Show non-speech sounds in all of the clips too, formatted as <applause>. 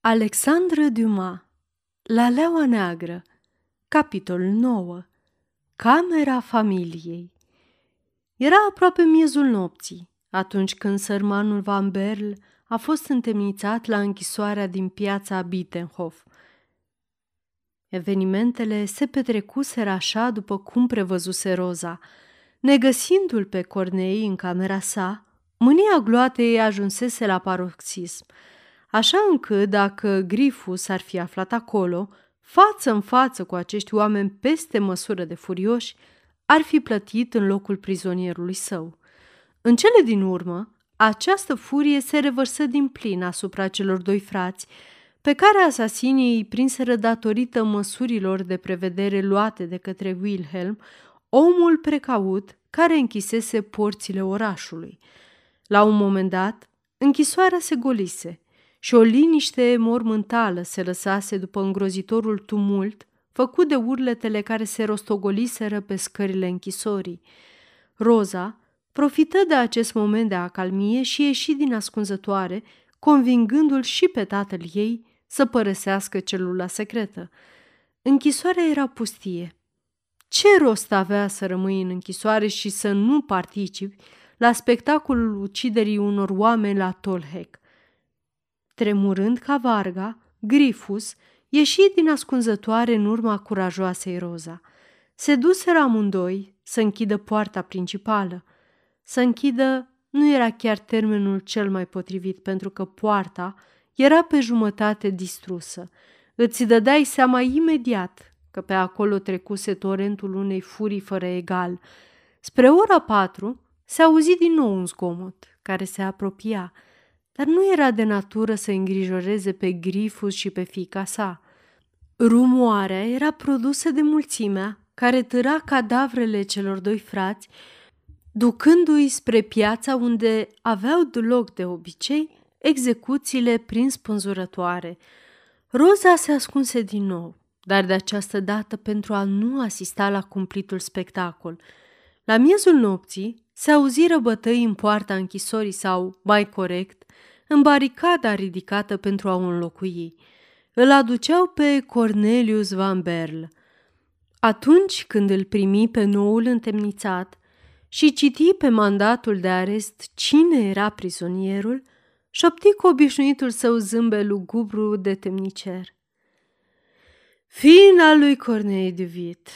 Alexandre Dumas La Leaua Neagră Capitolul 9 Camera familiei Era aproape miezul nopții, atunci când sărmanul Van Berl a fost întemnițat la închisoarea din piața Bittenhof. Evenimentele se petrecuseră așa după cum prevăzuse Roza. Negăsindu-l pe Cornei în camera sa, mânia gloatei ajunsese la paroxism – așa încât dacă Grifus ar fi aflat acolo, față în față cu acești oameni peste măsură de furioși, ar fi plătit în locul prizonierului său. În cele din urmă, această furie se revărsă din plin asupra celor doi frați, pe care asasinii îi prinseră datorită măsurilor de prevedere luate de către Wilhelm, omul precaut care închisese porțile orașului. La un moment dat, închisoarea se golise – și o liniște mormântală se lăsase după îngrozitorul tumult făcut de urletele care se rostogoliseră pe scările închisorii. Roza profită de acest moment de acalmie și ieși din ascunzătoare, convingându-l și pe tatăl ei să părăsească celula secretă. Închisoarea era pustie. Ce rost avea să rămâi în închisoare și să nu participi la spectacolul uciderii unor oameni la Tolhec? Tremurând ca varga, Grifus ieși din ascunzătoare în urma curajoasei Roza. Se duseră amândoi să închidă poarta principală. Să închidă nu era chiar termenul cel mai potrivit, pentru că poarta era pe jumătate distrusă. Îți dădeai seama imediat că pe acolo trecuse torentul unei furii fără egal. Spre ora patru se auzi din nou un zgomot care se apropia – dar nu era de natură să îngrijoreze pe Grifus și pe fica sa. Rumoarea era produsă de mulțimea care târa cadavrele celor doi frați, ducându-i spre piața unde aveau loc de obicei execuțiile prin spânzurătoare. Roza se ascunse din nou, dar de această dată pentru a nu asista la cumplitul spectacol. La miezul nopții se auziră bătăi în poarta închisorii sau, mai corect, în baricada ridicată pentru a o înlocui. Îl aduceau pe Cornelius Van Berl. Atunci când îl primi pe noul întemnițat și citi pe mandatul de arest cine era prizonierul, șopti cu obișnuitul său zâmbe lugubru de temnicer. Fina lui Cornei de Vit,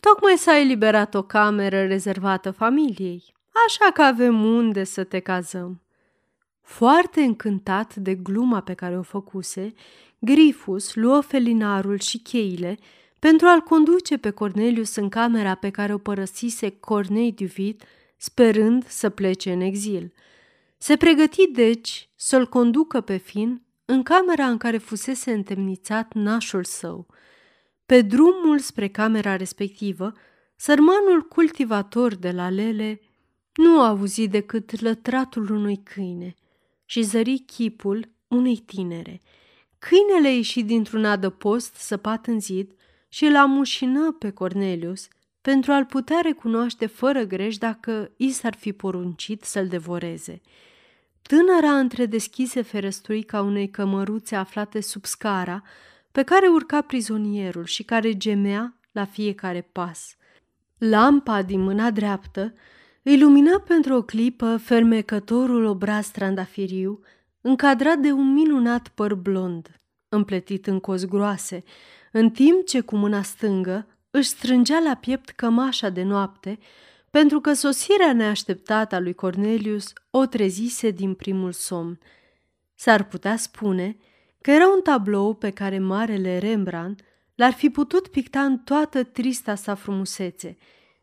tocmai s-a eliberat o cameră rezervată familiei, așa că avem unde să te cazăm. Foarte încântat de gluma pe care o făcuse, Grifus luă felinarul și cheile pentru a-l conduce pe Cornelius în camera pe care o părăsise Cornei Duvit, sperând să plece în exil. Se pregăti, deci, să-l conducă pe fin în camera în care fusese întemnițat nașul său. Pe drumul spre camera respectivă, sărmanul cultivator de la Lele nu a auzit decât lătratul unui câine – și zări chipul unei tinere. Câinele ieși dintr-un adăpost săpat în zid și îl amușină pe Cornelius pentru a-l putea recunoaște fără greș dacă i s-ar fi poruncit să-l devoreze. Tânăra întredeschise ferăstruica unei cămăruțe aflate sub scara pe care urca prizonierul și care gemea la fiecare pas. Lampa din mâna dreaptă îi lumina pentru o clipă fermecătorul obraz trandafiriu, încadrat de un minunat păr blond, împletit în cozi groase, în timp ce cu mâna stângă își strângea la piept cămașa de noapte, pentru că sosirea neașteptată a lui Cornelius o trezise din primul somn. S-ar putea spune că era un tablou pe care marele Rembrandt l-ar fi putut picta în toată trista sa frumusețe.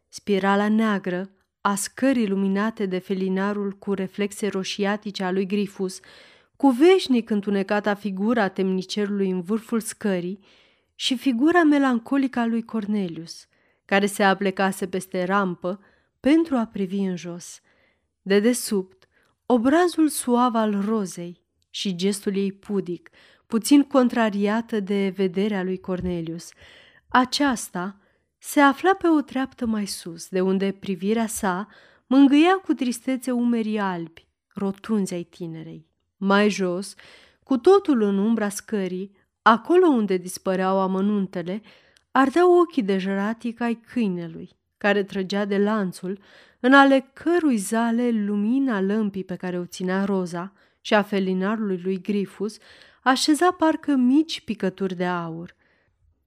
Spirala neagră, a scării luminate de felinarul cu reflexe roșiatice a lui Grifus, cu veșnic întunecata figura temnicerului în vârful scării și figura melancolică a lui Cornelius, care se aplecase peste rampă pentru a privi în jos. De desubt, obrazul suav al rozei și gestul ei pudic, puțin contrariată de vederea lui Cornelius. Aceasta se afla pe o treaptă mai sus, de unde privirea sa mângâia cu tristețe umerii albi, rotunzi ai tinerei. Mai jos, Cu totul în umbra scării, acolo unde dispăreau amănuntele, ardeau ochii de jăratic ai câinelui, care trăgea de lanțul, în ale cărui zale lumina lămpii pe care o ținea Roza și a felinarului lui Grifus așeza parcă mici picături de aur.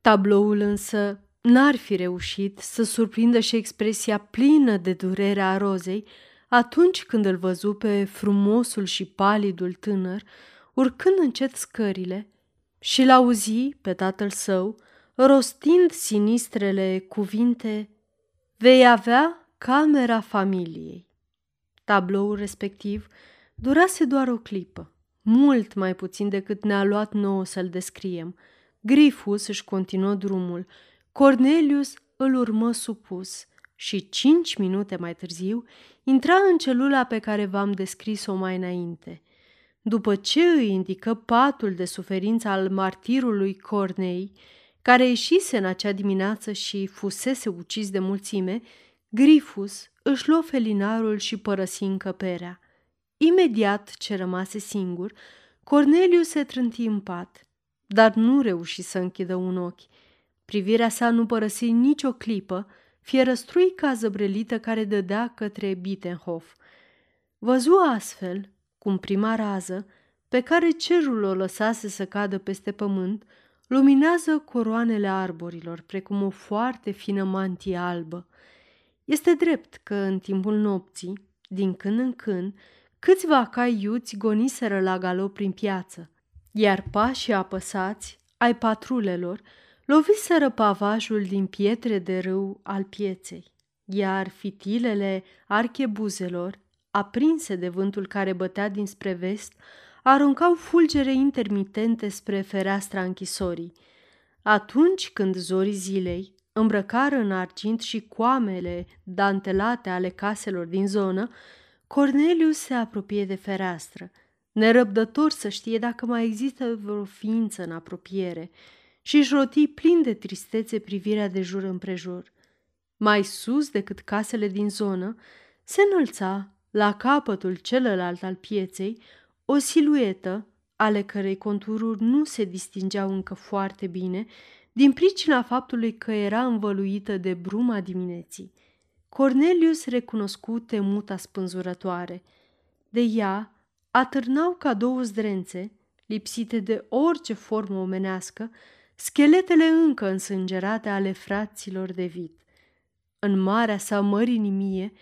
Tabloul însă n-ar fi reușit să surprindă și expresia plină de durere a Rozei atunci când îl văzu pe frumosul și palidul tânăr, urcând încet scările și l-auzi pe tatăl său, rostind sinistrele cuvinte Vei avea camera familiei. Tabloul respectiv durase doar o clipă, mult mai puțin decât ne-a luat nouă să-l descriem. Grifus își continuă drumul, Cornelius îl urmă supus și cinci minute mai târziu intra în celula pe care v-am descris-o mai înainte. După ce îi indică patul de suferință al martirului Cornei, care ieșise în acea dimineață și fusese ucis de mulțime, Grifus își luă felinarul și părăsi încăperea. Imediat ce rămase singur, Corneliu se trânti în pat, dar nu reuși să închidă un ochi. Privirea sa nu părăsi nicio clipă, fierăstrui ca zăbrelită care dădea către Bittenhof. Văzu astfel, cum prima rază, pe care cerul o lăsase să cadă peste pământ, luminează coroanele arborilor, precum o foarte fină mantie albă. Este drept că în timpul nopții, din când în când, câțiva cai iuți goniseră la galop prin piață, iar pașii apăsați ai patrulelor loviseră pavajul din pietre de râu al pieței, iar fitilele archebuzelor, aprinse de vântul care bătea dinspre vest, aruncau fulgere intermitente spre fereastra închisorii. Atunci când zorii zilei îmbrăcară în argint și coamele dantelate ale caselor din zonă, Cornelius se apropie de fereastră, nerăbdător să știe dacă mai există vreo ființă în apropiere, și își roti plin de tristețe privirea de jur împrejur. Mai sus decât casele din zonă, se înălța, la capătul celălalt al pieței, o siluetă ale cărei contururi nu se distingeau încă foarte bine, din pricina faptului că era învăluită de bruma dimineții. Cornelius recunoscu temuta spânzurătoare. De ea atârnau ca două zdrențe, lipsite de orice formă omenească, scheletele încă însângerate ale fraților de vid. În marea sa mărinimie,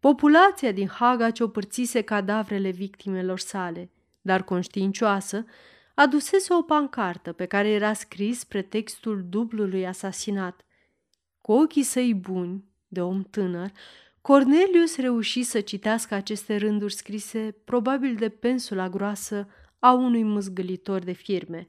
populația din Haga ciopărțise cadavrele victimelor sale, dar conștiincioasă, adusese o pancartă pe care era scris pretextul dublului asasinat. Cu ochii săi buni, de om tânăr, Cornelius reuși să citească aceste rânduri scrise probabil de pensula groasă a unui măzgălitor de firme.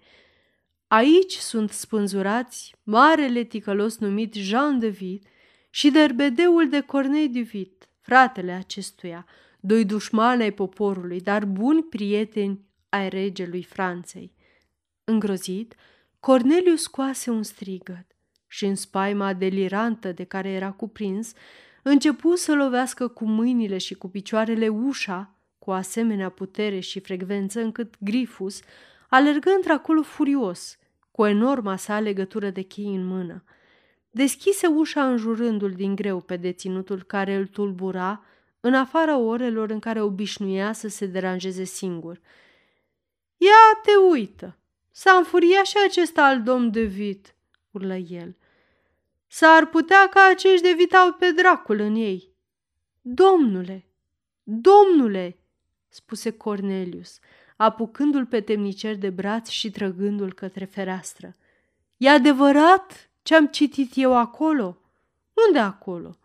Aici sunt spânzurați marele ticălos numit Jean de Vitt și derbedeul de Cornei de Vitt, fratele acestuia, doi dușmani ai poporului, dar buni prieteni ai regelui Franței. Îngrozit, Cornelius scoase un strigăt și în spaima delirantă de care era cuprins, începu să lovească cu mâinile și cu picioarele ușa cu asemenea putere și frecvență încât Grifus alergă într-acolo furios, cu enorma sa legătură de chei în mână. Deschise ușa înjurându-l din greu pe deținutul care îl tulbura în afara orelor în care obișnuia să se deranjeze singur. Ia te uită! S-a înfuriat și acesta al domn de vit, urlă el. S-ar putea ca acești de vit au pe dracul în ei. Domnule, domnule, spuse Cornelius, apucându-l pe temnicer de braț și trăgându-l către fereastră. E adevărat ce am citit eu acolo? Unde acolo?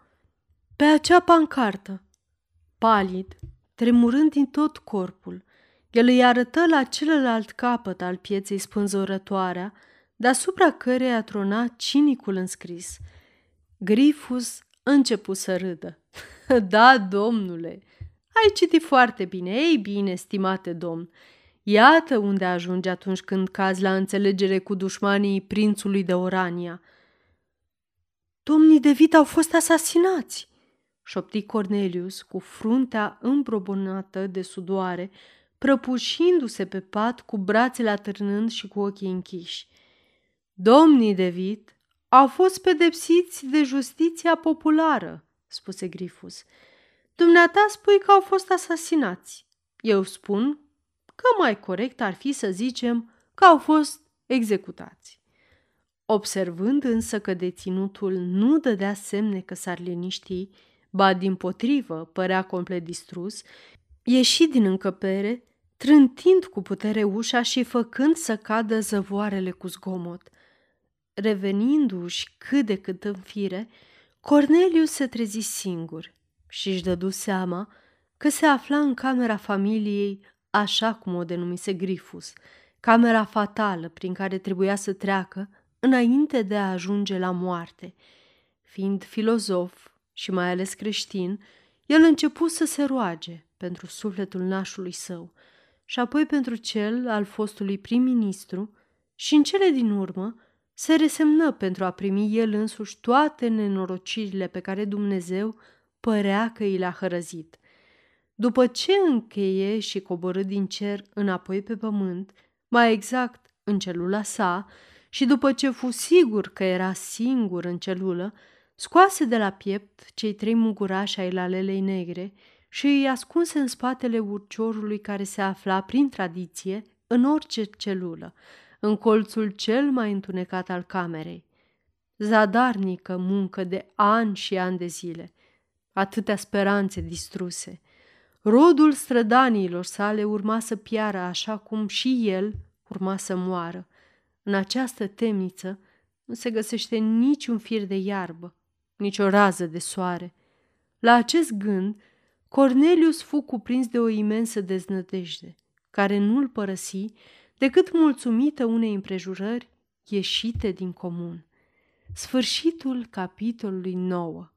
Pe acea pancartă. Palid, tremurând din tot corpul, el îi arătă la celălalt capăt al pieței spânzurătoarea, deasupra căreia trona cinicul înscris. Grifus începu să râdă. <laughs> da, domnule, ai citit foarte bine. Ei bine, stimate domn, iată unde ajunge atunci când cazi la înțelegere cu dușmanii prințului de Orania. Domnii de vit au fost asasinați, șopti Cornelius cu fruntea îmbrobonată de sudoare, prăpușindu-se pe pat cu brațele atârnând și cu ochii închiși. Domnii David au fost pedepsiți de justiția populară, spuse Grifus. Dumneata spui că au fost asasinați. Eu spun că mai corect ar fi să zicem că au fost executați. Observând însă că deținutul nu dădea semne că s-ar liniști, ba din potrivă părea complet distrus, ieși din încăpere, trântind cu putere ușa și făcând să cadă zăvoarele cu zgomot. Revenindu-și cât de cât în fire, Corneliu se trezi singur și își dădu seama că se afla în camera familiei, așa cum o denumise Grifus, camera fatală prin care trebuia să treacă înainte de a ajunge la moarte. Fiind filozof și mai ales creștin, el început să se roage pentru sufletul nașului său și apoi pentru cel al fostului prim-ministru și în cele din urmă se resemnă pentru a primi el însuși toate nenorocirile pe care Dumnezeu părea că i le-a hărăzit. După ce încheie și coborâ din cer înapoi pe pământ, mai exact în celula sa, și după ce fu sigur că era singur în celulă, scoase de la piept cei trei mugurași ai lalelei negre și îi ascunse în spatele urciorului care se afla prin tradiție în orice celulă, în colțul cel mai întunecat al camerei. Zadarnică muncă de ani și ani de zile, atâtea speranțe distruse. Rodul strădaniilor sale urma să piară așa cum și el urma să moară. În această temniță nu se găsește niciun fir de iarbă, nici o rază de soare. La acest gând, Cornelius fu cuprins de o imensă deznădejde, care nu-l părăsi decât mulțumită unei împrejurări ieșite din comun. Sfârșitul capitolului 9